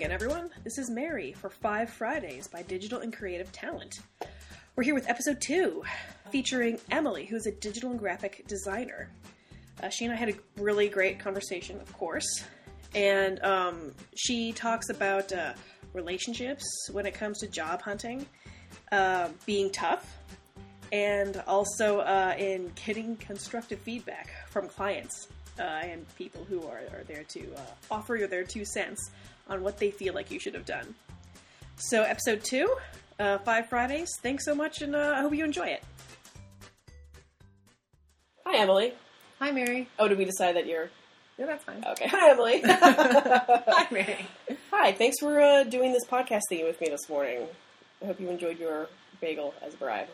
again, everyone. This is Mary for Five Fridays by Digital and Creative Talent. We're here with episode two, featuring Emily, who's a digital and graphic designer. Uh, she and I had a really great conversation, of course, and um, she talks about uh, relationships when it comes to job hunting, uh, being tough, and also uh, in getting constructive feedback from clients uh, and people who are, are there to uh, offer you their two cents on what they feel like you should have done. So, episode two, uh, Five Fridays. Thanks so much, and uh, I hope you enjoy it. Hi, Emily. Hi, Mary. Oh, did we decide that you're. Yeah, that's fine. Okay. Hi, Emily. Hi, Mary. Hi, thanks for uh, doing this podcast thing with me this morning. I hope you enjoyed your bagel as a bribe.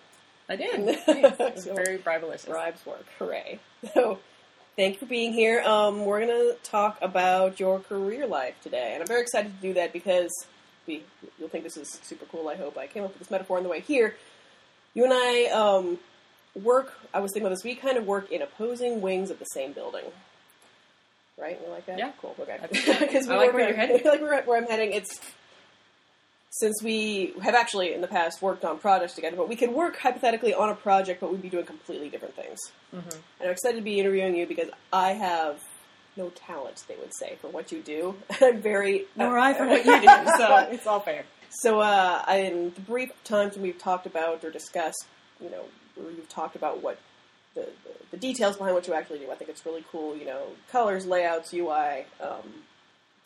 I did. Thanks. It was very bribelicious. Bribes work. Hooray. So, thank you for being here. Um, we're going to talk about your career life today. And I'm very excited to do that because we, you'll think this is super cool, I hope. I came up with this metaphor on the way here. You and I um, work, I was thinking about this, we kind of work in opposing wings of the same building. Right? You like that? Yeah. Cool. Okay. Because I like where you're heading. I like where, where I'm heading. It's since we have actually in the past worked on projects together, but we could work hypothetically on a project, but we'd be doing completely different things. Mm-hmm. And I'm excited to be interviewing you because I have no talent, they would say, for what you do. I'm very Nor I for what you do, so it's all fair. so, uh, in the brief times when we've talked about or discussed, you know, where you've talked about what the, the, the details behind what you actually do, I think it's really cool. You know, colors, layouts, UI. Um,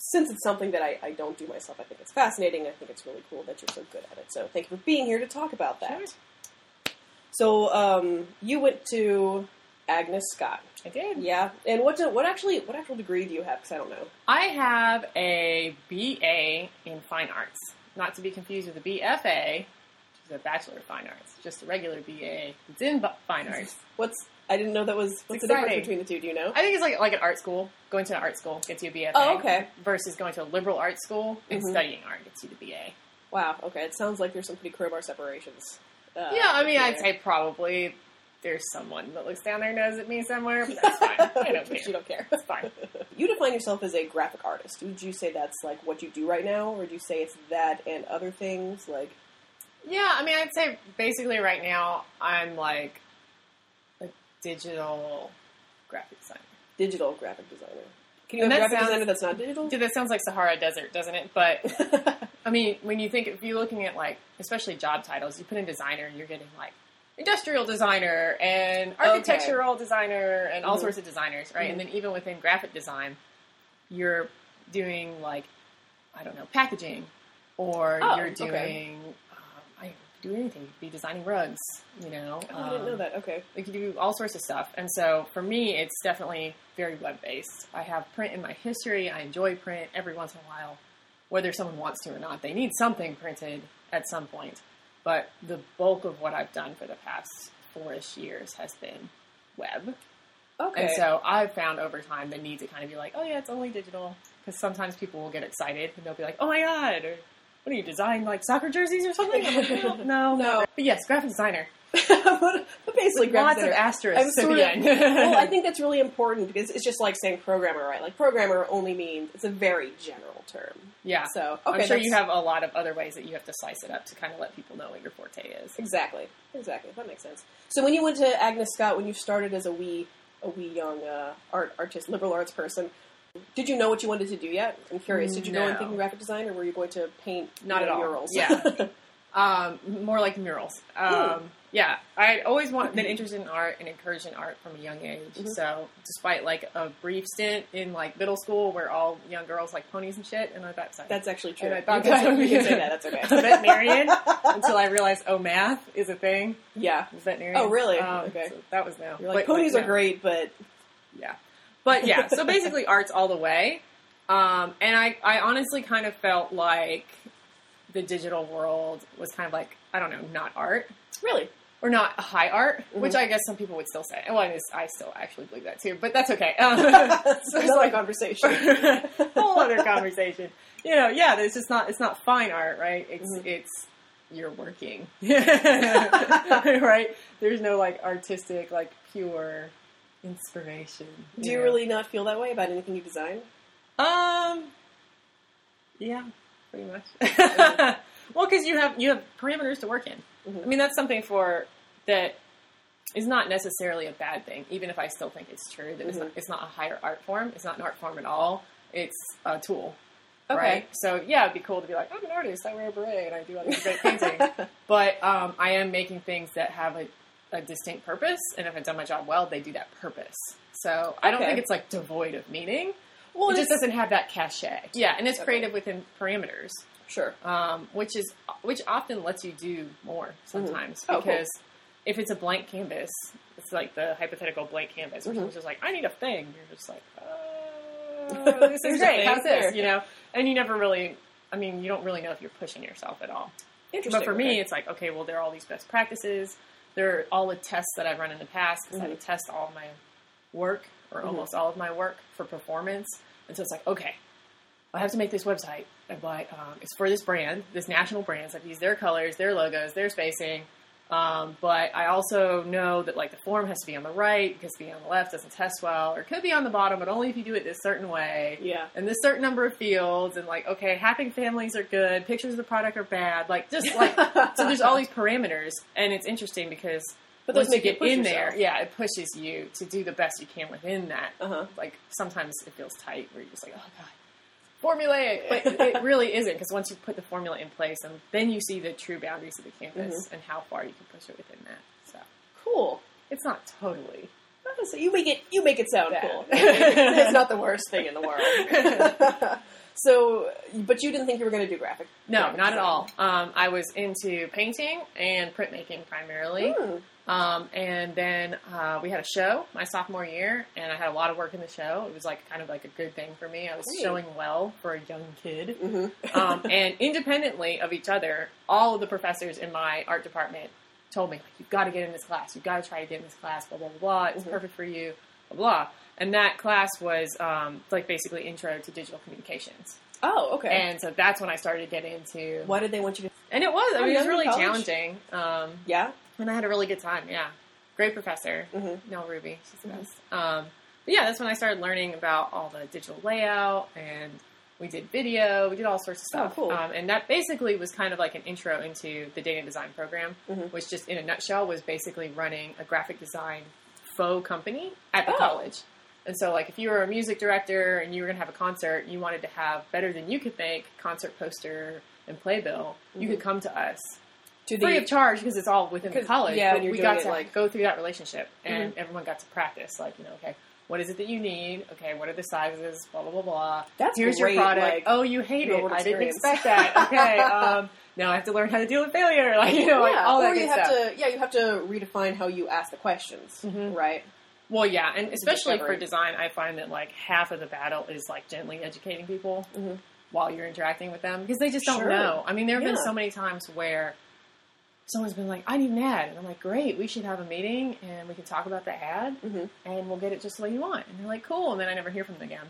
since it's something that I, I don't do myself, I think it's fascinating. I think it's really cool that you're so good at it. So, thank you for being here to talk about that. Sure. So, um, you went to Agnes Scott. I did. Yeah, and what do, what actually what actual degree do you have? Because I don't know. I have a BA in Fine Arts, not to be confused with a BFA, which is a Bachelor of Fine Arts, just a regular BA. It's in Fine Arts. What's I didn't know that was what's the difference between the two? Do you know? I think it's like like an art school. Going to an art school gets you a BFA. Oh, okay. Versus going to a liberal arts school and Mhm. studying art gets you the BA. Wow. Okay, it sounds like there's some pretty crowbar separations. Uh, Yeah, I mean, I'd say probably there's someone that looks down their nose at me somewhere, but that's fine. I don't you don't care. It's fine. You define yourself as a graphic artist. Would you say that's like what you do right now, or do you say it's that and other things like? Yeah, I mean, I'd say basically right now I'm like digital graphic designer. Digital graphic designer. Can you And have graphic sounds- designer that's not digital? Dude, that sounds like Sahara Desert, doesn't it? But I mean, when you think if you're looking at like, especially job titles, you put in designer, and you're getting like industrial designer and architectural designer and all Mhm. sorts of designers, right? And then even within graphic design, you're doing like I don't know packaging, or Oh, you're doing don't do anything. You could be designing rugs, you know. oh, I didn't know um, that. Okay. we can do all sorts of stuff. And so for me, it's definitely very web based. I have print in my history. I enjoy print every once in a while, whether someone wants to or not. They need something printed at some point. But the bulk of what I've done for the past four-ish years has been web. Okay. And so I've found over time the need to kind of be like, oh yeah, it's only digital. Because sometimes people will get excited and they'll be like, oh my god, or what do you design like soccer jerseys or something? I'm like, no, no, No. But yes, graphic designer. but, basically, graphic Lots designer. of asterisks sort of- well, I think that's really important because it's just like saying programmer, right? Like programmer only means it's a very general term. yeah. So okay, I'm sure you have a lot of other ways that you have to slice it up to kind of let people know what your forte is. exactly, exactly. That makes sense. So when you went to Agnes Scott, when you started as a wee, a wee young uh, art artist, liberal arts person, did you know what you wanted to do yet? I'm curious. Did you know No. anything in graphic design, or were you going to paint Not at all. murals? Yeah. Um, more like murals. Um, yeah, I always want been interested in art and encouraged in art from a young age. Mhm. So, despite like a brief stint in like middle school where all young girls like ponies and shit, and I thought sorry, That's actually true. And I You thought can, that say, would you can say that. That's okay. veterinarian until I realized oh math is a thing. yeah. Veterinarian. Oh, really? Um, Okay. so that was no. You're like But, ponies yeah. are great, but Yeah. But yeah, so basically art's all the way. Um, and I, I honestly kind of felt like the digital world was kind of like, I don't know, not art. really, Or not high art, which Mhm. I guess some people would still say. Well, I, I still actually believe that too, but that's okay. Um, so it's another like conversation. whole other conversation. You know, yeah, it's just not, it's not fine art, right? It's, Mhm. it's, you're working. right? There's no like artistic, like pure inspiration. Do you really not feel that way about anything you design? Um. Yeah. pretty much. well, because you have you have parameters to work in. Mhm. I mean, that's something for that is not necessarily a bad thing, even if I still think it's true that it's, not, it's not a higher art form. It's not an art form at all. It's a tool. Okay. Right. So yeah, it'd be cool to be like, I'm an artist. I wear a beret and I do all these great paintings. But um, I am making things that have a, a distinct purpose, and if I've done my job well, they do that purpose. So I don't Okay. think it's like devoid of meaning. Well, it just doesn't have that cachet. Yeah, and it's Okay. creative within parameters, Sure. um, which is which often lets you do more sometimes Oh, cool. because if it's a blank canvas, it's like the hypothetical blank canvas, which is just like I need a thing. You're just like, uh, this is great. How's this? You know, and you never really. I mean, you don't really know if you're pushing yourself at all. Interesting. But for me, it's like, okay, well, there are all these best practices. There are all the tests that I've run in the past because I Mhm. would test all my work or Mhm. almost all of my work for performance. And so it's like, okay, I have to make this website. I'm like, um, it's for this brand, this national brand. So I've used their colors, their logos, their spacing. Um, but I also know that like the form has to be on the right because being on the left doesn't test well, or it could be on the bottom, but only if you do it this certain way yeah. and this certain number of fields and like okay happy families are good pictures of the product are bad like just like so there's all these parameters and it's interesting because But those once you make you in yourself. there yeah it pushes you to do the best you can within that Uh huh. like sometimes it feels tight where you're just like oh god formulaic but it really isn't because once you put the formula in place and then you see the true boundaries of the canvas Mm-hmm. and how far you can push it within that so Cool. it's not totally So you make it you make it sound Bad. cool. it's not the worst thing in the world. so, but you didn't think you were going to do graphic? no graphic not at all um, i was into painting and printmaking primarily Hmm. Um, and then uh, we had a show my sophomore year, and I had a lot of work in the show. It was like kind of like a good thing for me. I was showing well for a young kid. Mm-hmm. Um, and independently of each other, all of the professors in my art department told me, like, you've got to get in this class. You've got to try to get in this class, blah, blah, blah, blah. It's Mhm. perfect for you, blah, blah. And that class was um, like basically intro to digital communications. Oh, okay. And so that's when I started to get into. Why did they want you to? And it was, I mean, it was really college? challenging. Um, Yeah. And I had a really good time. Yeah, great professor. Mm-hmm. Nell Ruby, she's the Mhm. best. Um, but yeah, that's when I started learning about all the digital layout, and we did video. We did all sorts of stuff. Oh, stuff. cool. Um, and that basically was kind of like an intro into the data design program, Mhm. which just in a nutshell was basically running a graphic design faux company at the Oh. college. And so, like, if you were a music director and you were going to have a concert, you wanted to have better than you could make concert poster and playbill, you Mhm. could come to us To free of charge because it's all within the college. yeah, we got it, to like- go through that relationship, and Mm-hmm. everyone got to practice. Like, you know, okay, what is it that you need? Okay, what are the sizes? Blah blah blah blah. That's Here's great, your product. like, oh, you hate it. I didn't expect that. Okay, um, now I have to learn how to deal with failure. Like, you know, like yeah, all that or good you have stuff. to yeah you have to redefine how you ask the questions, Mhm. right? Well, yeah, and especially for design, I find that like half of the battle is like gently educating people Mhm. while you're interacting with them because they just don't Sure. know. I mean, there have been so many times where someone's been like, "I need an ad," and I'm like, "Great, we should have a meeting and we can talk about the ad Mhm. and we'll get it just the way you want." And they're like, "Cool," and then I never hear from them again.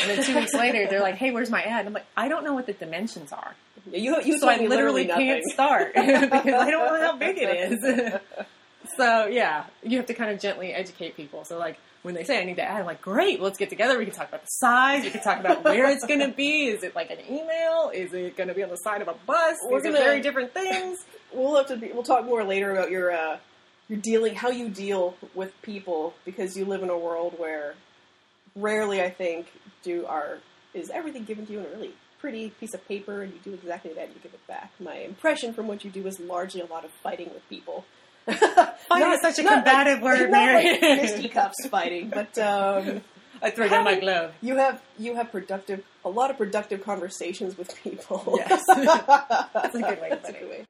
And then two weeks later, they're like, "Hey, where's my ad?" And I'm like, "I don't know what the dimensions are." You you so I me literally can't start because I don't know how big it is. so yeah, you have to kind of gently educate people. So like when they say I need to add, I'm like, great, let's get together. We can talk about the size. We can talk about where it's going to be. Is it like an email? Is it going to be on the side of a bus? We're These are gonna- very different things. We'll have to be, we'll talk more later about your uh, your dealing how you deal with people because you live in a world where rarely I think do are is everything given to you in a really pretty piece of paper and you do exactly that and you give it back. My impression from what you do is largely a lot of fighting with people. Fighting is such a combative word, not Mary. Like fisticuffs fighting, but um, I throw down my glove. you have you have productive a lot of productive conversations with people. Yes. That's a good way to That's a put good it. way.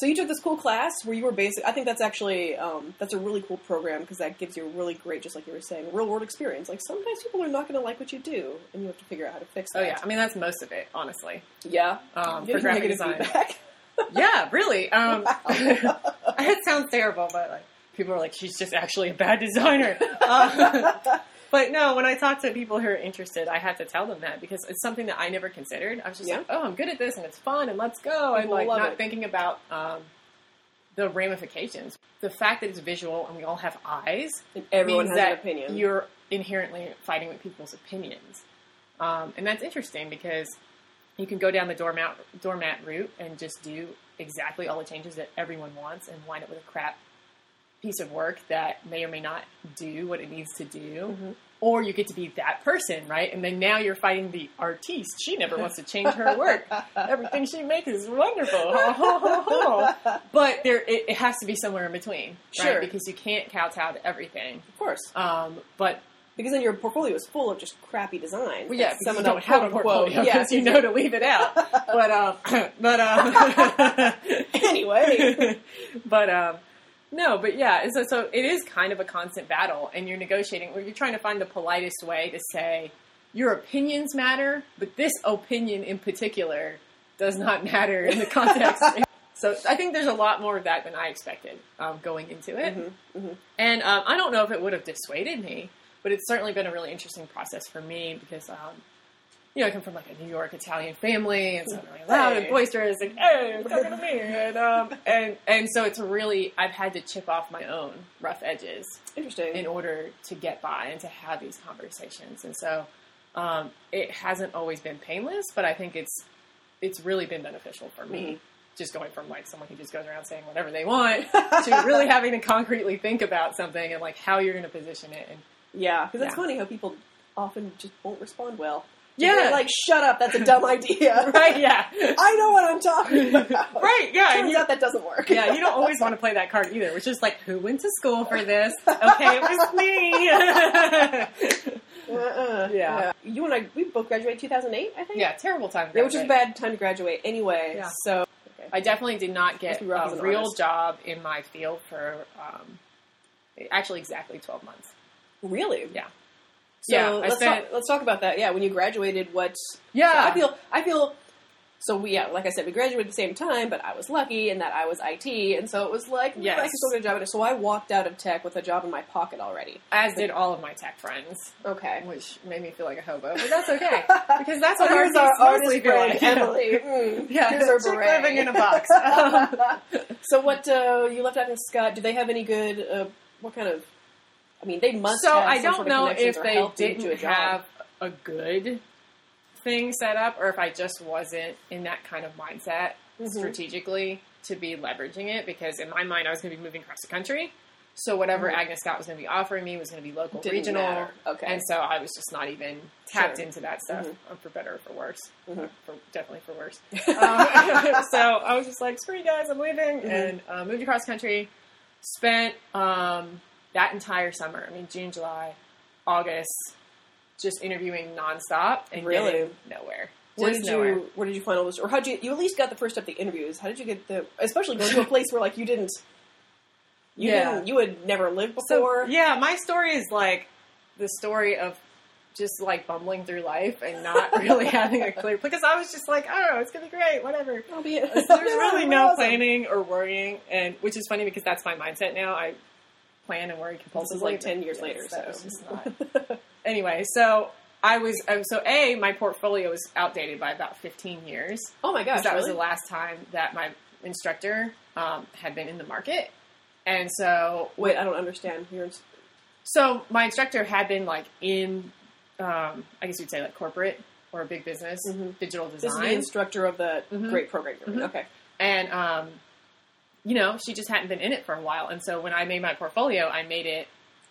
So you took this cool class where you were basic. I think that's actually um, that's a really cool program because that gives you a really great, just like you were saying, real world experience. Like sometimes people are not going to like what you do, and you have to figure out how to fix Oh yeah, I mean that's most of it, honestly. yeah. Um, for graphic design. Yeah, really. Um, it sounds terrible, but like people are like, she's just actually a bad designer. Uh, but no, when I talk to people who are interested, I have to tell them that because it's something that I never considered. I was just Yeah. like, oh, I'm good at this and it's fun and let's go, and like love not it. thinking about um, the ramifications. The fact that it's visual and we all have eyes And everyone means has an that opinion. You're inherently fighting with people's opinions, um, and that's interesting because you can go down the doormat doormat route and just do exactly all the changes that everyone wants and wind up with a crap piece of work that may or may not do what it needs to do. Mhm. Or you get to be that person, right? And then now you're fighting the artiste. She never wants to change her work. Everything she makes is wonderful. but there, it, it has to be somewhere in between, right? Sure. Because you can't kowtow to everything. Of course. Um, but Because then your portfolio is full of just crappy designs. well, yeah, because someone you don't have a portfolio Yeah. you know to leave it out. But um, but um, anyway. but um, no, but yeah. So so it is kind of a constant battle, and you're negotiating. Where you're trying to find the politest way to say your opinions matter, but this opinion in particular does not matter in the context. so I think there's a lot more of that than I expected um, going into it, Mhm, mhm. and um, I don't know if it would have dissuaded me, but it's certainly been a really interesting process for me because. Um, you know, I come from like a New York Italian family, and so I'm really loud and boisterous, and hey, talking to me, and um, and and so it's really I've had to chip off my own rough edges Interesting. in order to get by and to have these conversations, and so um, it hasn't always been painless, but I think it's it's really been beneficial for me. Mhm. Just going from like someone who just goes around saying whatever they want to really having to concretely think about something and like how you're going to position it, and yeah, because it's Yeah. funny how people often just won't respond well. Yeah. They're like, shut up, that's a dumb idea. right, yeah, I know what I'm talking about. right, yeah, and Turns you- out that doesn't work. yeah, you don't always want to play that card either, which is like, who went to school for this? Okay, it was me. Uh-uh. Yeah. You and I, we both graduated 2008, I think? yeah, terrible time. to Yeah, which is a bad time to graduate anyway. Yeah. So, I definitely did not get be rough as a real artist. job in my field for um, actually exactly 12 months. really? Yeah. So Yeah, let's, spent- talk, let's talk about that. Yeah, when you graduated, what? Yeah. So I feel, I feel. So we, yeah, like I said, we graduated at the same time, but I was lucky in that I was IT, and so it was like, Yes. I can still get a job in it. So I walked out of tech with a job in my pocket already. As did all of my tech friends, Okay. which made me feel like a hobo, but that's okay. Because that's what ours are our mostly feel like. Emily. Mm, Yeah, here's her chick living in a box. so what? Uh, you left out in Scott. Do they have any good? Uh, what kind of? I mean, they must. so have I don't know if they help you to a didn't job. have a good thing set up or if I just wasn't in that kind of mindset Mhm. strategically to be leveraging it because in my mind I was going to be moving across the country. So whatever Mhm. Agnes Scott was going to be offering me was going to be local, Didn't regional, matter. Okay. and so I was just not even tapped Sure. into that stuff, Mhm. um, for better or for worse. Mhm. For definitely for worse. um, so I was just like, "Screw you guys, I'm leaving," Mhm. and uh, moved across country. Spent um, that entire summer, I mean June, July, August, just interviewing nonstop and Really? getting nowhere. Where did nowhere. you Where did you find all this? Or how did you? You at least got the first step, the interviews. How did you get the? Especially going to a place where like you didn't. You Yeah. didn't. You had never lived So before. yeah, my story is like the story of just like bumbling through life and not really having a clear because I was just like, oh, it's gonna be great, whatever. Be. There's really no planning or worrying, and which is funny because that's my mindset now. I plan and worry compulsively. This is like 10 years Yes, later, so. was just not. anyway, so I was um, so a my portfolio was outdated by about 15 years. Oh my gosh! that was the last time that my instructor um, had been in the market, and so Wait, I don't understand. So my instructor had been like in, um, I guess you'd say like corporate or a big business, Mhm. digital this is the design, instructor of the Mhm. great program. Mhm. Okay. and um, you know she just hadn't been in it for a while, and so when I made my portfolio, I made it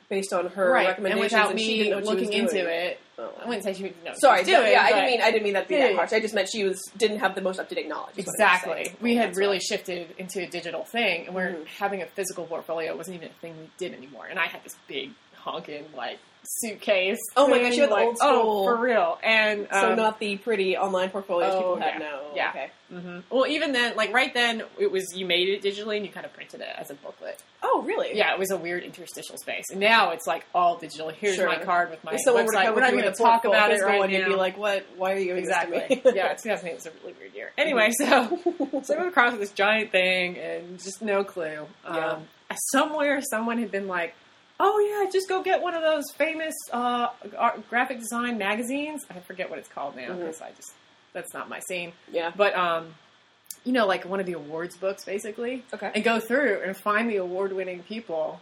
Based on her right, and recommendations, without and she me didn't know looking into doing. it, Oh. I wouldn't say she didn't know. Sorry, doing, yeah, I didn't mean I didn't mean that to be that harsh. I just meant she was didn't have the most up to date knowledge. is what I was Exactly. We had That's really shifted into a digital thing, and we're Mhm. having a physical portfolio wasn't even a thing we did anymore. And I had this big honking like suitcase. Oh my gosh, you had like, old school- Oh, for real. And so um, not the pretty online portfolios oh, people have yeah. now. Yeah. Okay. mhm. Well, even then, like right then, it was you made it digitally and you kind of printed it as a booklet. Oh really? Yeah, it was a weird interstitial space. And now it's like all digital. Here's Sure. my card with my If someone website. We're not you even with going to talk about it right one, now. You'd be like, "What? Why are you Exactly. this to me?" yeah, 2008 was a really weird year. Anyway, so so I moved across this giant thing and just no clue. Yeah. Um, somewhere, someone had been like, "Oh yeah, just go get one of those famous uh, graphic design magazines." I forget what it's called now because I just that's not my scene. yeah. But um, you know, like one of the awards books, basically, Okay. and go through and find the award-winning people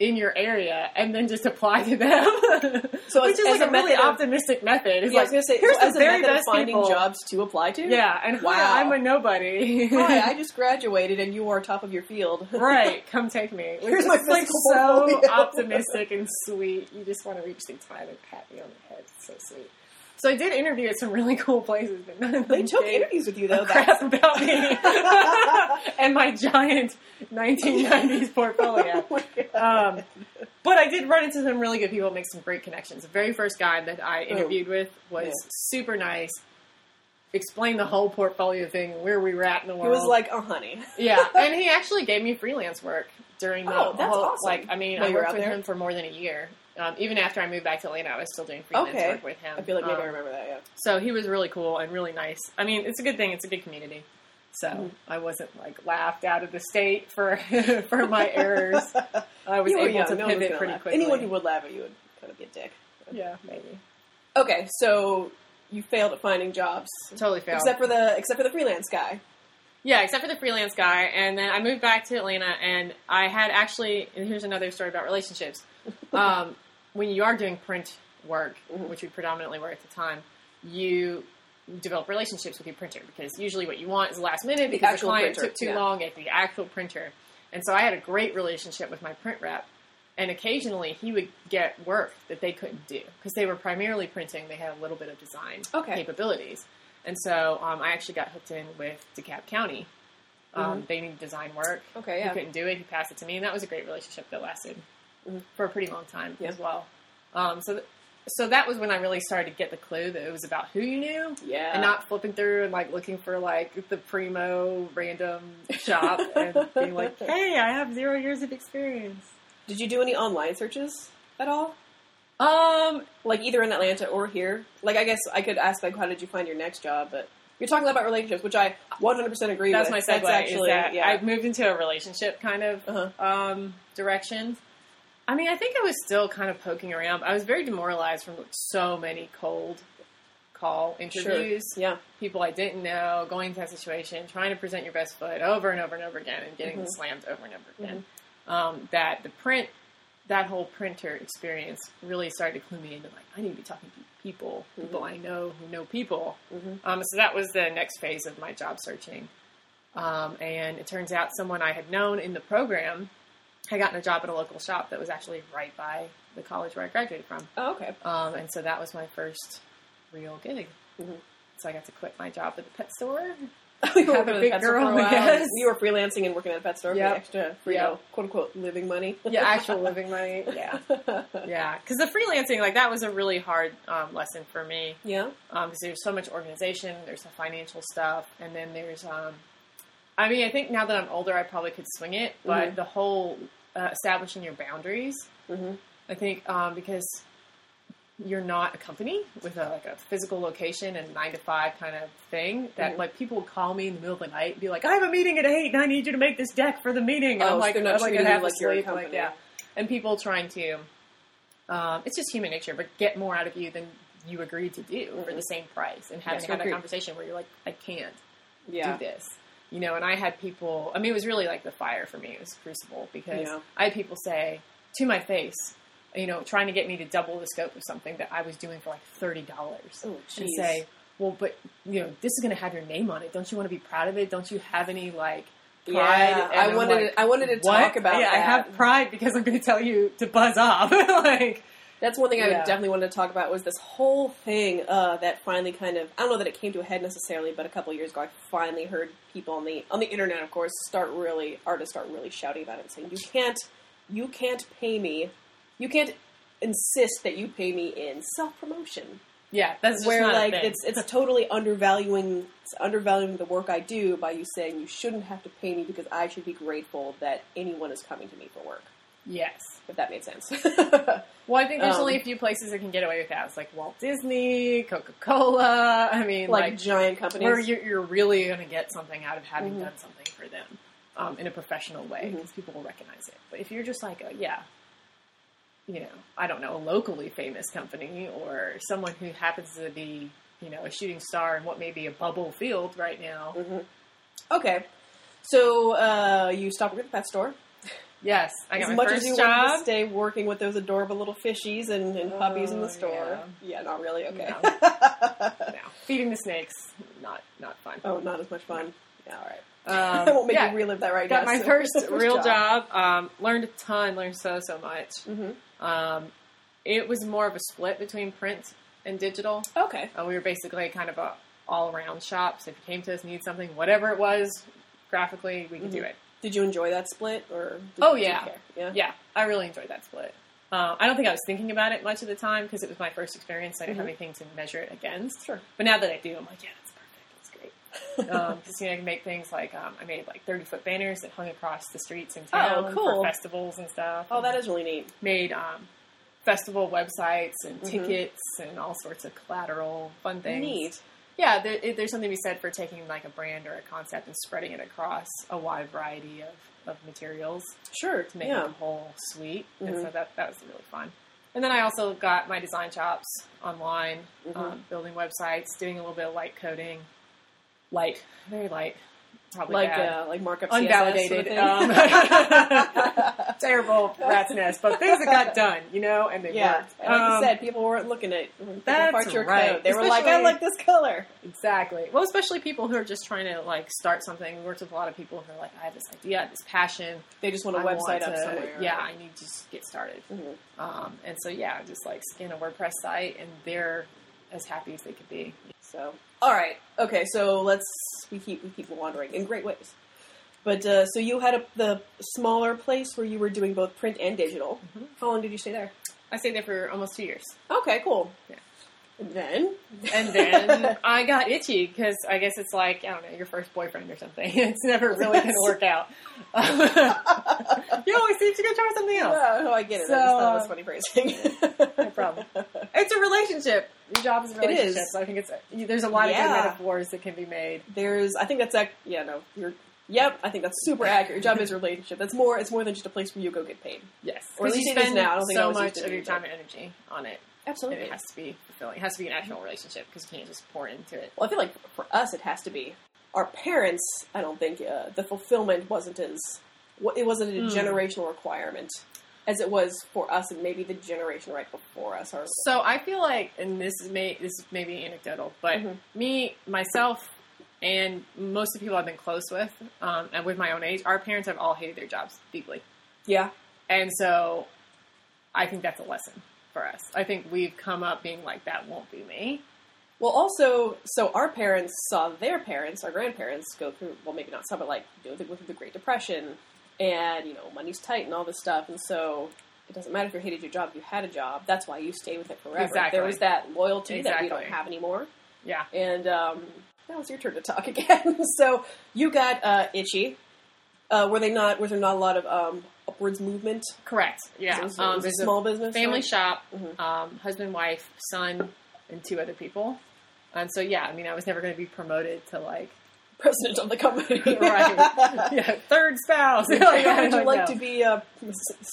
in your area and then just apply to them. So which as- is as like a a really of- optimistic method. It's Yeah, I like, was gonna say, here's so the a very best finding people. jobs to apply to. Yeah, and hi, Wow. I'm a nobody. Hi, I just graduated, and you are top of your field. right, come take me. Which Here's is my like so portfolio. optimistic and sweet. You just want to reach through time and pat me on the head. It's so sweet. So I did interview at some really cool places, but none of them They took interviews with you though. crap That's about me and my giant 1990s portfolio. Oh. Um, but I did run into some really good people, make some great connections. The very first guy that I interviewed with was Yeah. super nice. Explained the whole portfolio thing, where we were at in the world. He was like, "Oh, honey." yeah, and he actually gave me freelance work during the Oh, that's whole. awesome. Like, I mean, While I worked with there? him for more than a year. Um, even after I moved back to Atlanta, I was still doing freelance Okay. work with him. I feel like maybe Um, I remember that. Yeah. so he was really cool and really nice. I mean, it's a good thing. It's a good community. So Mhm. I wasn't like laughed out of the state for for my errors. I was You able young. to no pivot pretty laugh. quickly. Anyone who would laugh at you would kind of be a dick. yeah, maybe Okay, so you failed at finding jobs, totally failed. except for the except for the freelance guy. Yeah, except for the freelance guy. And then I moved back to Atlanta, and I had actually. And here's another story about relationships. Um, when you are doing print work, Mhm. which we predominantly were at the time, you develop relationships with your printer because usually what you want is the last minute because the actual client printer, took too yeah. long at the actual printer. And so I had a great relationship with my print rep. And occasionally he would get work that they couldn't do because they were primarily printing. They had a little bit of design Okay. capabilities. And so um, I actually got hooked in with DeKalb County. Um, Mhm. They needed design work. Okay, yeah. He couldn't do it. He passed it to me, and that was a great relationship that lasted Mhm. for a pretty long time Yeah. as well. Um, so, th- so that was when I really started to get the clue that it was about who you knew, Yeah. and not flipping through and like looking for like the primo random shop and being like, "Hey, I have zero years of experience." Did you do any online searches at all? Um, Like either in Atlanta or here? Like I guess I could ask like how did you find your next job, but you're talking about relationships, which I 100% agree with. that's with. my segue. actually is that yeah. I moved into a relationship kind of uh-huh. um, direction. I mean, I think I was still kind of poking around. I was very demoralized from so many cold call interviews, Yeah. people I didn't know, going into that situation, trying to present your best foot over and over and over again, and getting Mhm. slammed over and over again. Um, that the print, that whole printer experience really started to clue me into like I need to be talking to people, people Mhm. I know who know people. Mhm. Um, so that was the next phase of my job searching. Um, and it turns out someone I had known in the program had gotten a job at a local shop that was actually right by the college where I graduated from. Oh, okay. Um, and so that was my first real gig. Mhm. So I got to quit my job at the pet store. You were a working at big pet store girl, while. yes. You were freelancing and working at a pet store for Yep. the extra, for, you Yep. know, quote unquote living money. Yeah, actual living money. Yeah, yeah. Because the freelancing, like that, was a really hard um, lesson for me. yeah. because there's so much organization, there's the financial stuff, and then there's, um, I mean, I think now that I'm older, I probably could swing it, but Mhm. the whole uh, establishing your boundaries, hmm I think, um, because you're not a company with a, like a physical location and nine to five kind of thing. That Mhm. like people would call me in the middle of the night and be like, "I have a meeting at eight, and I need you to make this deck for the meeting." And Oh, I'm so like, not I'm like, treating have to like you're a sleep, like yeah. And people trying to, um, it's just human nature, but get more out of you than you agreed to do for Mhm. the same price, and having Yes, to have that conversation where you're like, I can't Yeah. do this. You know, and I had people, I mean, it was really like the fire for me. It was crucible because Yeah. I had people say to my face, you know, trying to get me to double the scope of something that I was doing for like $30 Oh, and say, well, but, you know, this is going to have your name on it. Don't you want to be proud of it? Don't you have any, like, pride? Yeah, I I'm wanted like, to, I wanted to what? talk about Yeah, I have pride because I'm going to tell you to buzz off. like, That's one thing I definitely wanted to talk about was this whole thing uh, that finally kind of I don't know that it came to a head necessarily, but a couple of years ago I finally heard people on the on the internet, of course, start really artists start really shouting about it and saying you can't you can't pay me, you can't insist that you pay me in self promotion. yeah, that's Where like it's it's totally undervaluing it's undervaluing the work I do by you saying you shouldn't have to pay me because I should be grateful that anyone is coming to me for work. yes. If that made sense. Well, I think there's Um, only a few places that can get away with that. It's like Walt Disney, Coca Cola. I mean, like, like, giant companies. where you're, you're really going to get something out of having Mhm. done something for them um, in a professional way because people will recognize it. But if you're just like, a, yeah, you know, I don't know, a locally famous company or someone who happens to be, you know, a shooting star in what may be a bubble field right now. hmm Okay. So uh, you stopped working at the pet store. Yes, I got as much as you wanted job. to stay working with those adorable little fishies and, and puppies in Oh, the store. Yeah, not really. Okay. No. no, feeding the snakes, not not fun. oh, not as much fun. Yeah, all right. Um, I won't make yeah, you relive that right got now. my so- first real job. Um, learned a ton. Learned so so much. hmm Um, it was more of a split between print and digital. Okay. Uh, we were basically kind of a all around shop. So if you came to us, need something, whatever it was, graphically, we could do Mhm. it. Did you enjoy that split, or? Did, Oh, yeah. care? yeah. Yeah, I really enjoyed that split. Uh, I don't think I was thinking about it much at the time because it was my first experience. So I didn't have Mhm. anything to measure it against. Sure. But now that I do, I'm like, yeah. That's great. You know, I can make things like um, I made like 30 foot banners that hung across the streets in town Oh, cool. for festivals and stuff. Oh, that is really neat. made um, festival websites and Mhm. tickets and all sorts of collateral fun things. Neat. Yeah, there, it, there's something to be said for taking like a brand or a concept and spreading it across a wide variety of, of materials Sure. to make yeah. a whole suite. And Mhm. so that that was really fun. And then I also got my design chops online, Mhm. um, building websites, doing a little bit of light coding, light, very light, probably Like bad. uh, like markup unvalidated, sort of um, terrible rat's nest, but things that got done, you know, and they yeah. worked. And like Um, you said, people weren't looking at That's your right. code. They were like, "I Especially- like this color." exactly. Well, especially people who are just trying to like start something. We worked with a lot of people who are like, I have this idea, I have this passion. They just want a I website want up to- somewhere. Yeah, I need to just get started. Mhm. Um, and so yeah, just like skin a WordPress site, and they're as happy as they could be. So, all right, okay. So let's we keep we keep wandering in great ways. But uh, so you had a, the smaller place where you were doing both print and digital. Mhm. How long did you stay there? I stayed there for almost two years. Okay, cool. Yeah. And then, And then I got itchy because I guess it's like I don't know your first boyfriend or something. It's never really going to work out. you always seem to go try something else. Oh, no, I get it. I So, just thought it was funny phrasing. No problem. It's a relationship. Your job is a It is. relationship. I think it's there's a lot of good metaphors that can be made. There's, I think that's ac- yeah, no, you're. Yep, I think that's super accurate. Your job is a relationship. That's more. It's more than just a place where you go get paid. Yes, Or at least you spend now. I don't think so much of your time and energy on it, and Absolutely. it has to be fulfilling. It has to be an actual relationship because you can't just pour into it. Well, I feel like for us, it has to be. Our parents, I don't think uh, the fulfillment wasn't as it wasn't a Hmm. generational requirement as it was for us, and maybe the generation right before us. Or So I feel like, and this is may this is maybe anecdotal, but Mhm. me myself and most of the people I've been close with, um, and with my own age, our parents have all hated their jobs deeply, yeah, and so I think that's a lesson for us. I think we've come up being like that won't be me. Well, also, so our parents saw their parents, our grandparents, go through. Well, maybe not some, but like you know, they go through the Great Depression, and you know, money's tight and all this stuff, and so. It doesn't matter if you hated your job; if you had a job. That's why you stay with it forever. Exactly. There was that loyalty that we don't have anymore. Yeah. And um, now it's your turn to talk again. so you got uh, itchy. Uh, were they not? Was there not a lot of um, upwards movement? Correct. Yeah. It was, it um, there's small business. family so- shop, Mhm. um, husband, wife, son, and two other people. And so, yeah, I mean, I was never going to be promoted to like, president of the company. right, yeah, third spouse. How would you like No. to be a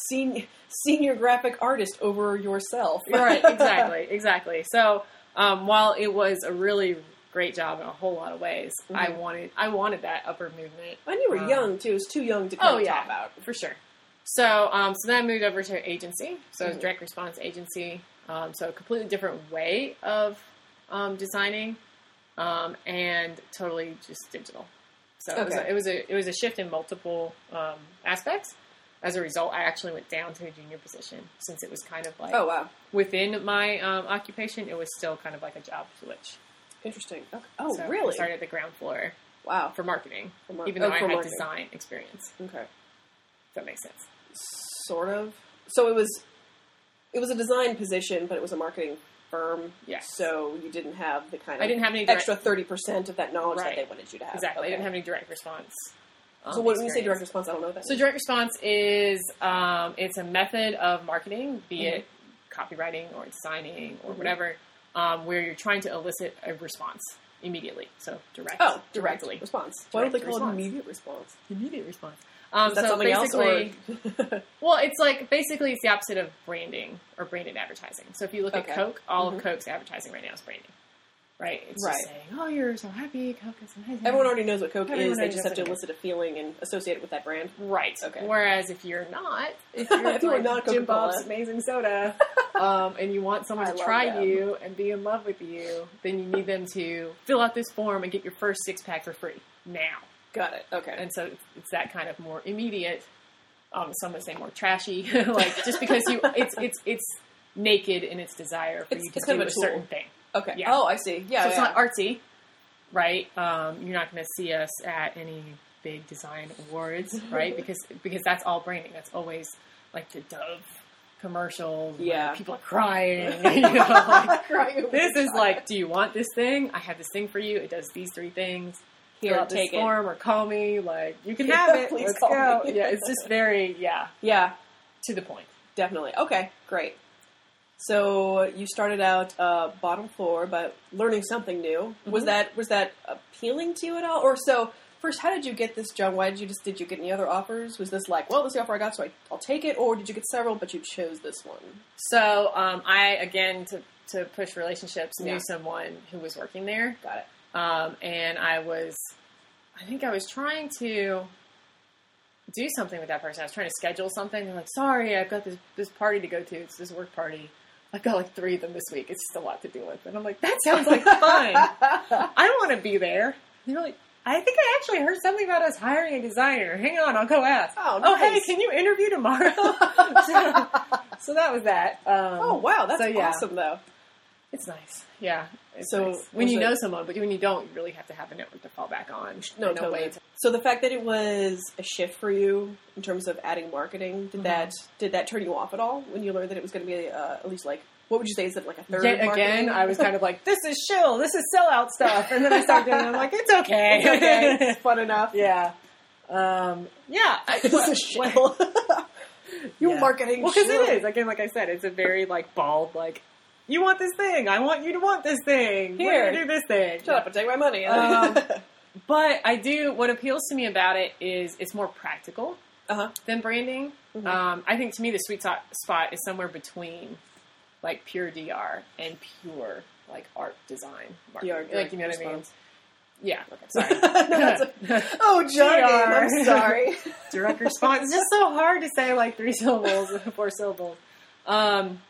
senior, senior graphic artist over yourself? right, exactly, exactly. So, um, while it was a really great job in a whole lot of ways, I Mhm. wanted, I wanted that upper movement and you were Um, young too. It was too young to kind Oh of yeah, top out. for sure. So, um, so then I moved over to agency, so Mhm. direct response agency. Um, so a completely different way of um, designing, um, and totally just digital. So it, was a, it was a it was a shift in multiple um, aspects. As a result, I actually went down to a junior position since it was kind of like Oh wow, within my um, occupation, it was still kind of like a job switch. interesting. Okay. Oh So really? I started at the ground floor Wow. for marketing, For mar- even oh, though I had marketing. design experience. Okay. If that makes sense. Sort of. So it was it was a design position, but it was a marketing firm. Yes. So you didn't have the kind of I didn't have any direct- extra thirty percent of that knowledge Right. that they wanted you to have. Exactly. I Okay. didn't have any direct response. um, So what, when you say experience. direct response, I don't know what that. So means. direct response is um, it's a method of marketing, be Mhm. it copywriting or designing or Mhm. whatever, um, where you're trying to elicit a response immediately. So direct. oh, direct directly. response. Why don't they Direct call response. it immediate response? Immediate response. Um, so basically, well, it's like basically it's the opposite of branding or branded advertising. So if you look Okay. at Coke, all Mhm. of Coke's advertising right now is branding, right? It's Right. just saying, "Oh, you're so happy, Coke is amazing." Everyone already knows what Coke Everyone is. They just have to what it is. elicit a feeling and associate it with that brand. Right. Okay. Whereas if you're not, if you're, If you're like not Jim Bob's amazing soda, um, and you want someone I to try them. you and be in love with you, then you need them to fill out this form and get your first six pack for free now. Got it. Okay. And so it's, it's that kind of more immediate. Um, some would say more trashy, like just because you, it's it's it's naked in its desire for It's- you to do a a certain thing. okay. yeah. Oh, I see. Yeah. so it's not artsy, right? Um, you're not going to see us at any big design awards, right? because because that's all branding. That's always like the Dove commercials. where Yeah. people are crying. you know, like, Crying this is like, do you want this thing? I have this thing for you. It does these three things. Here, Fill out this take it. or call me. Like you can have it. please Let's call go. me. Yeah, it's just very yeah Yeah, to the point. definitely. Okay, great. So you started out uh, bottom floor, but learning something new. Was Mhm. that was that appealing to you at all? Or so first, how did you get this job? Why did you just did you get any other offers? Was this like, well, this is the offer I got, so I, I'll take it, or did you get several, but you chose this one? So um, I again to to push relationships knew Yeah. someone who was working there. Got it. Um, and I was, I think I was trying to do something with that person. I was trying to schedule something. I'm like, "Sorry, I've got this this party to go to. It's this work party. I've got like three of them this week. It's just a lot to deal with." And I'm like, "That sounds like fun. I want to be there." And they're like, "I think I actually heard something about us hiring a designer. Hang on, I'll go ask." Oh, hey, can you interview tomorrow? so, so that was that. Um, Oh wow, that's so, yeah. awesome though. it's nice. Yeah. It's So, nice. when you know someone, but when you don't, you really have to have a network to fall back on. No, a totally. way to- So the fact that it was a shift for you in terms of adding marketing, did Mhm. that did that turn you off at all when you learned that it was going to be uh, at least like what would you say is it like a third? Yet marketing? again, I was kind of like, "This is shill. This is sellout stuff," and then I started doing. it, I'm like, "It's okay. It's okay, it's fun enough. yeah, um, yeah. I, This is shill. you yeah. marketing Well, because it is again, like I said, it's a very like bald, like you want this thing. I want you to want this thing. We're Here. gonna do this thing. Shut up and take my money. Um, But I do. What appeals to me about it is it's more practical uh-huh. than branding. Mhm. Um, I think to me the sweet spot- is somewhere between like pure DR and pure like art design. Marketing. DR, like you know what I mean? response. Yeah. Sorry. Sorry. That's a- oh, jargon. I'm sorry. direct response. It's just so hard to say like three syllables, four syllables. Um,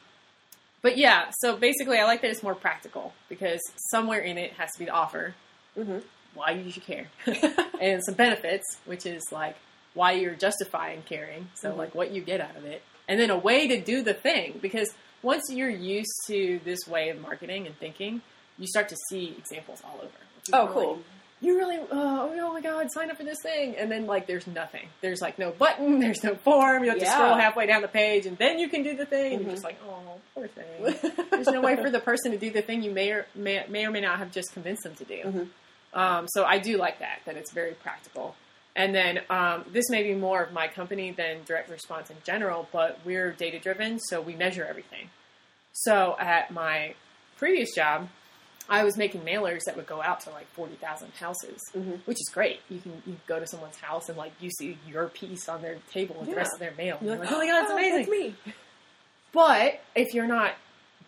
but yeah, so basically, I like that it's more practical because somewhere in it has to be the offer, hmm why you should care, and some benefits, which is like why you're justifying caring. So Mhm. like what you get out of it, and then a way to do the thing. Because once you're used to this way of marketing and thinking, you start to see examples all over. Oh, cool. like, you really, oh, oh my god, sign up for this thing. And then, like, there's nothing. There's, like, no button, there's no form. You have to scroll halfway down the page, and then you can do the thing. And Mhm. you're just like, oh, poor thing. there's no way for the person to do the thing you may or may, may or may not have just convinced them to do. Mhm. Um, so I do like that, that it's very practical. And then um, this may be more of my company than direct response in general, but we're data driven, so we measure everything. So at my previous job, I was making mailers that would go out to like forty thousand houses, Mhm. which is great. You can you go to someone's house and like you see your piece on their table with the rest of their mail. And You're like, oh my god, it's amazing! That's me. But if you're not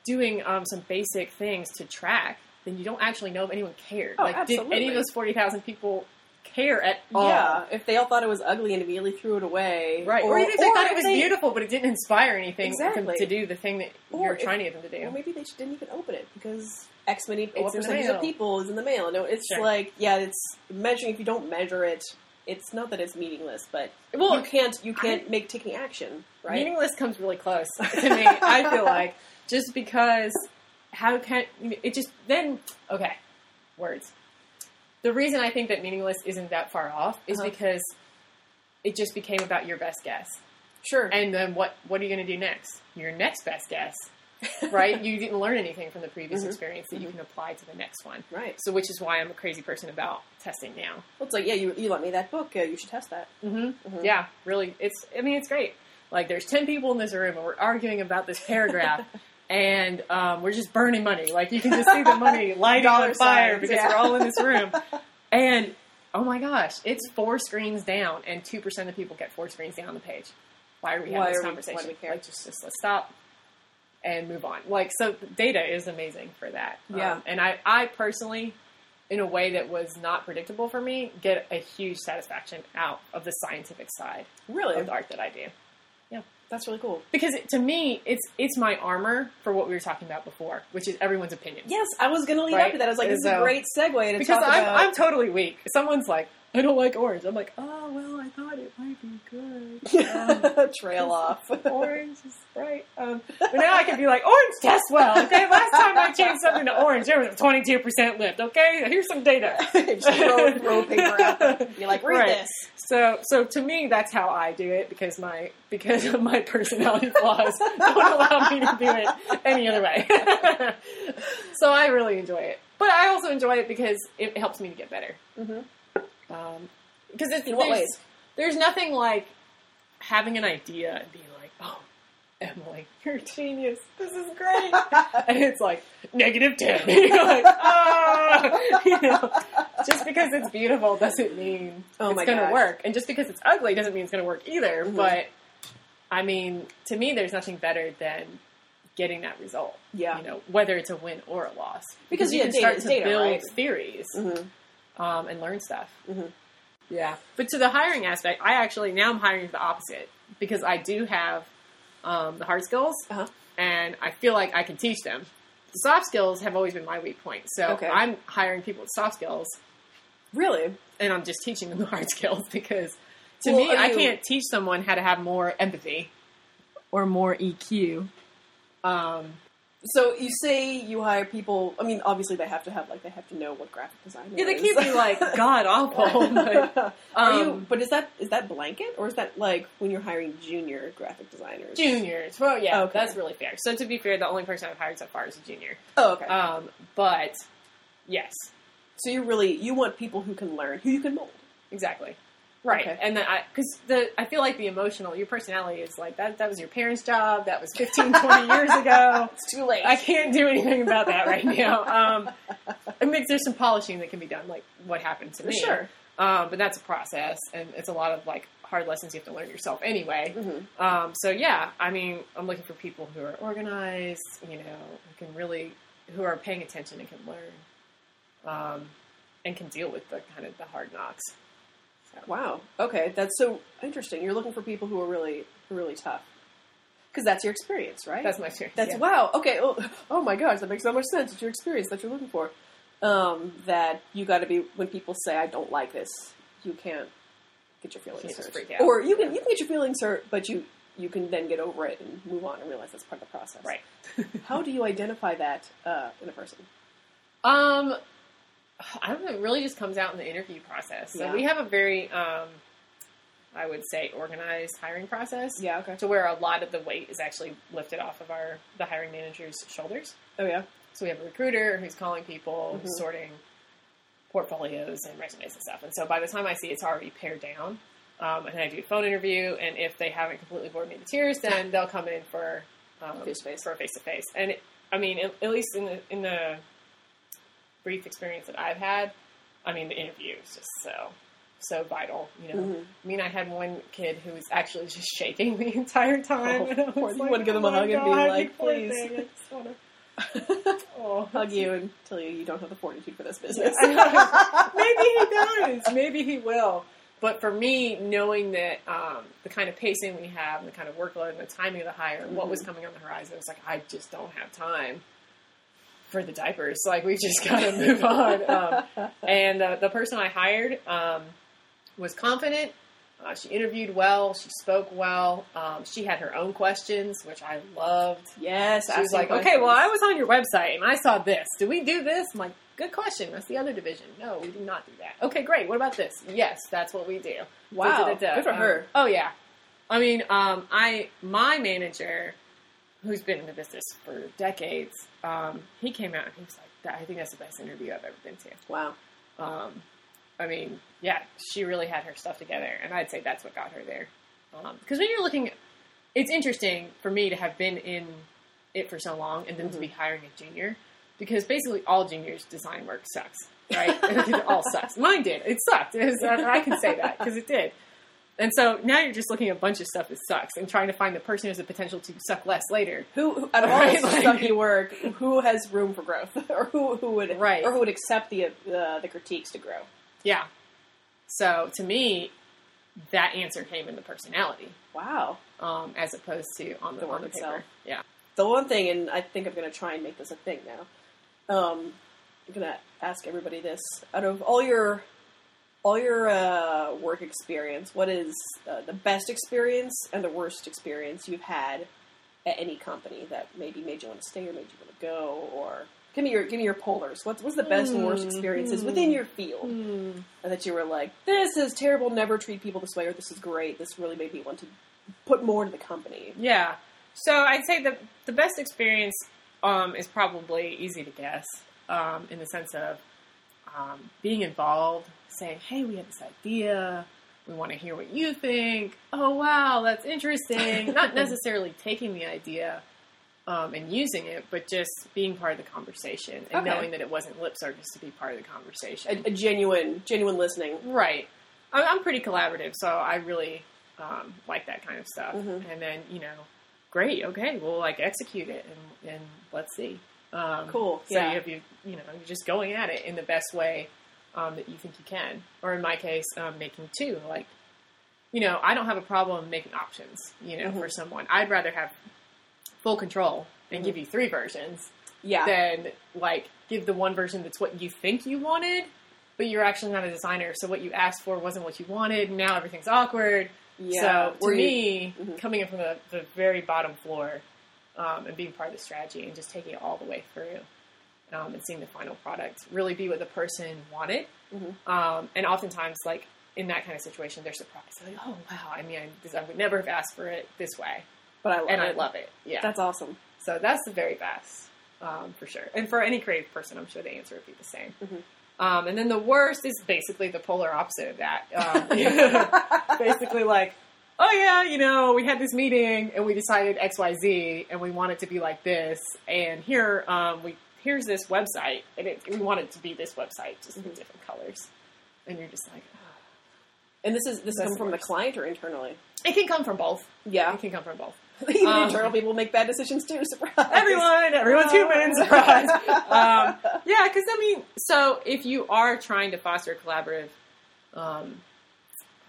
doing um, some basic things to track, then you don't actually know if anyone cared. Oh, like, did any of those forty thousand people care at all? Yeah, if they all thought it was ugly and immediately threw it away, Right. Or, even if they thought it was they- beautiful, but it didn't inspire anything to- Exactly. to, do the thing that Or you're if- trying to get them to do. Or maybe they just didn't even open it because X many what percentage of people is in the mail. No, it's Sure. like yeah, it's measuring. If you don't measure it, it's not that it's meaningless, but Well, you can't you can't make taking action, right? Meaningless comes really close to me. I feel like just because how can it just then okay words. The reason I think that meaningless isn't that far off is Uh-huh. because it just became about your best guess. sure. And then what what are you going to do next? Your next best guess, right? you didn't learn anything from the previous Mhm. experience that you Mhm. can apply to the next one. right. So, which is why I'm a crazy person about testing now. Well, it's like yeah, you you lent me that book. Uh, you should test that. Mm-hmm. Mhm. Yeah, really. It's. I mean, it's great. Like, there's ten people in this room, and we're arguing about this paragraph, and um, we're just burning money. Like, you can just see the money lighting on fire signs, because yeah. we're all in this room. And oh my gosh, it's four screens down, and two percent of people get four screens down on the page. Why are we having Why this we- why conversation? do we care? Like, just, just let's stop. and move on. Like so, data is amazing for that. Yeah. Um, and I, I personally, in a way that was not predictable for me, get a huge satisfaction out of the scientific side Really? of the art that I do. That's really cool. Because it, to me, it's it's my armor for what we were talking about before, which is everyone's opinion. Yes, I was going to lead Right. up to that. I was like, this is a great segue to Because talk I'm, about. I'm totally weak. Someone's like, I don't like orange. I'm like, oh well, I thought it might be good. Um, Trail off. orange is bright. Um, but now I can be like, orange tests well. Okay, last time I changed something to orange, there was a 22% lift. Okay, here's some data. Just throw, throw paper out. You're like, read Right. this. So, so to me, that's how I do it because my because of my personality flaws don't allow me to do it any other way. so I really enjoy it, but I also enjoy it because it helps me to get better. Um, because it's, In what there's, ways? there's nothing like having an idea and being like, oh. Emily, you're a genius. This is great. and it's like negative ten. You're like, ah, you know, just because it's beautiful doesn't mean Oh it's going to work, and just because it's ugly doesn't mean it's going to work either. Mhm. But I mean, to me, there's nothing better than getting that result. Yeah. You know, whether it's a win or a loss, Because, you yeah, can data start to data, build right? theories Mhm. Um, and learn stuff. Mhm. Yeah. But to the hiring aspect, I actually now I'm hiring the opposite because I do have um, the hard skills, Uh-huh. and I feel like I can teach them. The soft skills have always been my weak point, so Okay. I'm hiring people with soft skills, Really? and I'm just teaching them the hard skills because to Well, me, I you- can't teach someone how to have more empathy or more EQ. Um, So you say you hire people. I mean, obviously they have to have like they have to know what graphic design yeah, they is. can't be like god awful. But, Are um, you? But is that is that blanket or is that like when you're hiring junior graphic designers? juniors. Well, yeah, Okay. that's really fair. So to be fair, the only person I've hired so far is a junior. Oh, okay. Um, but yes, so you really you want people who can learn, who you can mold. exactly. Right, Okay. and then I because the I feel like the emotional, your personality is like that. That was your parents' job. That was 15, 20 years ago. It's too late. I can't do anything about that right now. Um, I mean, there's some polishing that can be done, like what happened to For me. sure. Um, but that's a process, and it's a lot of like hard lessons you have to learn yourself anyway. Mhm. Um, so yeah, I mean, I'm looking for people who are organized, you know, who can really, who are paying attention and can learn, um, and can deal with the kind of the hard knocks. Wow. Okay, that's so interesting. You're looking for people who are really really tough because that's your experience, right? that's my experience. That's yeah. wow. Okay. Oh, oh my gosh, that makes so much sense. It's your experience that you're looking for. Um, that you got to be when people say I don't like this, you can't get your feelings hurt, or you can you can get your feelings hurt, but you you can then get over it and move on and realize that's part of the process. Right. How do you identify that uh, in a person? Um, I don't know. It really just comes out in the interview process. So Yeah. we have a very, um, I would say, organized hiring process. Yeah. Okay. To where a lot of the weight is actually lifted off of our the hiring manager's shoulders. Oh yeah. So we have a recruiter who's calling people, Mhm. sorting portfolios and resumes and stuff. And so by the time I see it's already pared down, um, and then I do a phone interview, and if they haven't completely bored me to tears, then they'll come in for um, Face-to-face. for a face to face. And it, I mean, at, at least in the in the brief experience that I've had, I mean, the interview is just so so vital. You know, Mhm. I mean, I had one kid who was actually just shaking the entire time. Oh, and I was like, wanna give them a "Oh hug and be like, "Please." thing, I just wanna- oh, Hug you and tell you you don't have the fortitude for this business. Maybe he does. Maybe he will. But for me, knowing that um, the kind of pacing we have, and the kind of workload, and the timing of the hire, and what was Mm-hmm. coming on the horizon, it's like I just don't have time for the diapers. Like we just got to move on. Um, and uh, the person I hired um, was confident. Uh, she interviewed well. She spoke well. Um, she had her own questions, which I loved. yes. She was like, okay, well, I was on your website and I saw this. Do we do this? I'm like, good question. That's the other division. No, we do not do that. Okay, great. What about this? Yes, that's what we do. Wow, Da-da-da-da. good for Um, her. oh yeah. I mean, um, I my manager, who's been in the business for decades, um, he came out and he was like, "That- I think that's the best interview I've ever been to. Wow. Um, I mean, yeah, she really had her stuff together, and I'd say that's what got her there. Because when you're looking, it's interesting for me to have been in it for so long and then to be hiring a junior, because basically all juniors' design work sucks, right? it all sucks. Mine did. It sucked. It was, I can say that because it did. And so now you're just looking at a bunch of stuff that sucks and trying to find the person who has the potential to suck less later. Who, who out of all Right, this like- sucky work, who has room for growth, or who who would Right. or who would accept the uh, the critiques to grow? Yeah. So to me, that answer came in the personality, Wow. um, as opposed to on the, The on work the itself. paper. Yeah. The one thing, and I think I'm going to try and make this a thing now. Um, I'm going to ask everybody this: out of all your all your uh, work experience, what is uh, the best experience and the worst experience you've had at any company that maybe made you want to stay or made you want to go? Or give me your give me your polars. What's what's the best and worst Hmm, experiences hmm. within your field? And that you were like, this is terrible. Never treat people this way, or this is great. This really made me want to put more into the company. Yeah. So I'd say the the best experience um, is probably easy to guess um, in the sense of um, being involved, saying, "Hey, we have this idea. We want to hear what you think. Oh, wow, that's interesting." Not necessarily taking the idea um, and using it, but just being part of the conversation and Okay. knowing that it wasn't lip service to be part of the conversation. A, a genuine genuine listening. Right. I'm, I'm pretty collaborative, so I really um, like that kind of stuff. Mhm. And then, you know, great, okay, we'll like execute it and, and let's see. Um, Cool, So yeah. you have you, you know, you're just going at it in the best way um, that you think you can. Or in my case, um, making two. Like, you know, I don't have a problem making options. You know, Mhm. for someone, I'd rather have full control and Mhm. give you three versions Yeah. than like give the one version that's what you think you wanted, but you're actually not a designer. So what you asked for wasn't what you wanted. And now everything's awkward. yeah. so to me, Mhm. coming in from the, the very bottom floor um, and being part of the strategy and just taking it all the way through um, and seeing the final product really be what the person wanted. Mhm. Um, and oftentimes, like in that kind of situation, they're surprised. They're like, "Oh wow! I mean, I, this, I would never have asked for it this way," but I love and it. I love it. Yeah, That's awesome. so that's the very best, um, for sure. And for any creative person, I'm sure the answer would be the same. Mhm. Um, and then the worst is basically the polar opposite of that. Um, basically, like, oh yeah, you know, we had this meeting and we decided X, Y, Z, and we want it to be like this. And here, um, we here's this website, and it, we want it to be this website, just in Mhm. different colors. And you're just like, oh. And this is this That's come from the client or internally? it can come from both. Yeah. It can come from both. Even Um, internal people make bad decisions too. Surprise. Everyone, everyone's human. Surprise. um, yeah, because I mean, so if you are trying to foster a collaborative, um,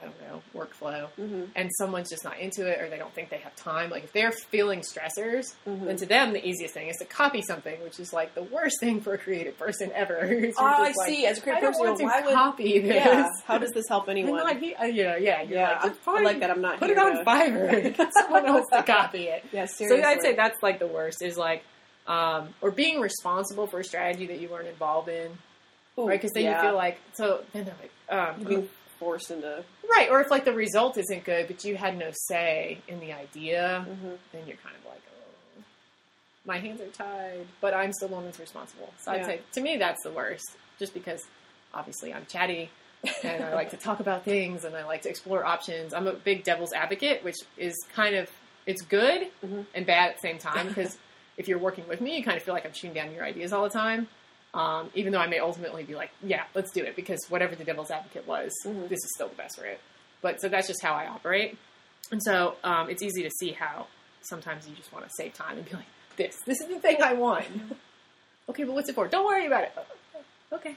I don't know, workflow, Mhm. and someone's just not into it or they don't think they have time, like if they're feeling stressors, Mhm. then to them the easiest thing is to copy something, which is like the worst thing for a creative person ever. Oh, I like, see. As a creative person, want to why would copy this. yeah? How does this help I'm anyone? not he- uh, yeah, yeah, yeah, like, I, just I find- like that. I'm not Put it on to- Fiverr. Get someone else to copy it. Yeah, So seriously. I'd say that's like the worst is like, um, or being responsible for a strategy that you weren't involved in, Ooh, right? Because then yeah. you feel like, so then they're like, um, forced into. right, or if like the result isn't good, but you had no say in the idea, Mhm. then you're kind of like, oh, my hands are tied, but I'm still the one that's responsible. So I'd say to me that's the worst, just because obviously I'm chatty and I like to talk about things and I like to explore options. I'm a big devil's advocate, which is kind of it's good Mhm. and bad at the same time because if you're working with me, you kind of feel like I'm shooting down your ideas all the time. Um, even though I may ultimately be like, yeah, let's do it because whatever the devil's advocate was, Mhm. this is still the best route. But so that's just how I operate. And so um, it's easy to see how sometimes you just want to save time and be like, this, this is the thing I want. okay, but what's it for? Don't worry about it. Okay.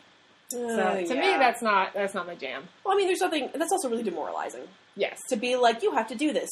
So Uh, to yeah. me, that's not that's not my jam. Well, I mean, there's something that's also really demoralizing Yes. to be like, you have to do this.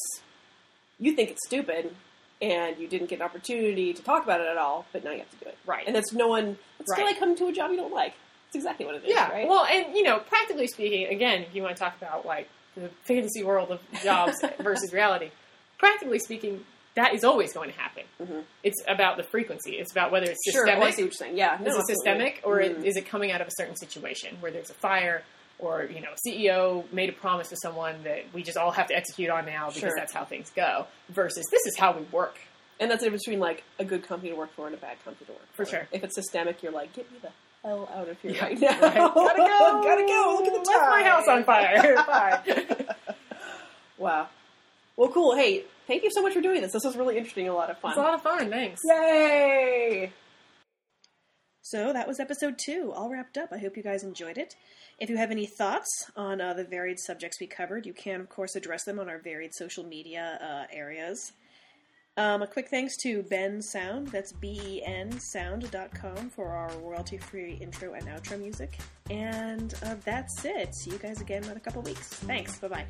You think it's stupid, and you didn't get an opportunity to talk about it at all, but now you have to do it. Right. And that's no one. It's Right. still like coming to a job you don't like. It's exactly what it is. Yeah. Right. Well, and you know, practically speaking, again, if you want to talk about like the fantasy world of jobs versus reality, practically speaking, that is always going to happen. Mhm. It's about the frequency. It's about whether it's sure. systemic. Oh, I see what you're saying. Yeah. No, is it absolutely. systemic, or it- Mhm. is it coming out of a certain situation where there's a fire, or you know, CEO made a promise to someone that we just all have to execute on now because Sure. that's how things go. Versus this is how we work. And that's the difference between like a good company to work for and a bad company to work for. For sure. If it's systemic, you're like, get me the hell out of here Yeah, right now. right. Gotta go. gotta go. Look at the Left time. my house on fire. Bye. Wow. Well, cool. Hey, thank you so much for doing this. This was really interesting a lot of fun. It's a lot of fun. Thanks. Yay! So that was episode two, all wrapped up. I hope you guys enjoyed it. If you have any thoughts on uh, the varied subjects we covered, you can, of course, address them on our varied social media uh, areas. Um, a quick thanks to Bensound, that's B E N sound.com for our royalty free intro and outro music. And uh, that's it. See you guys again in a couple weeks. Thanks. Bye bye.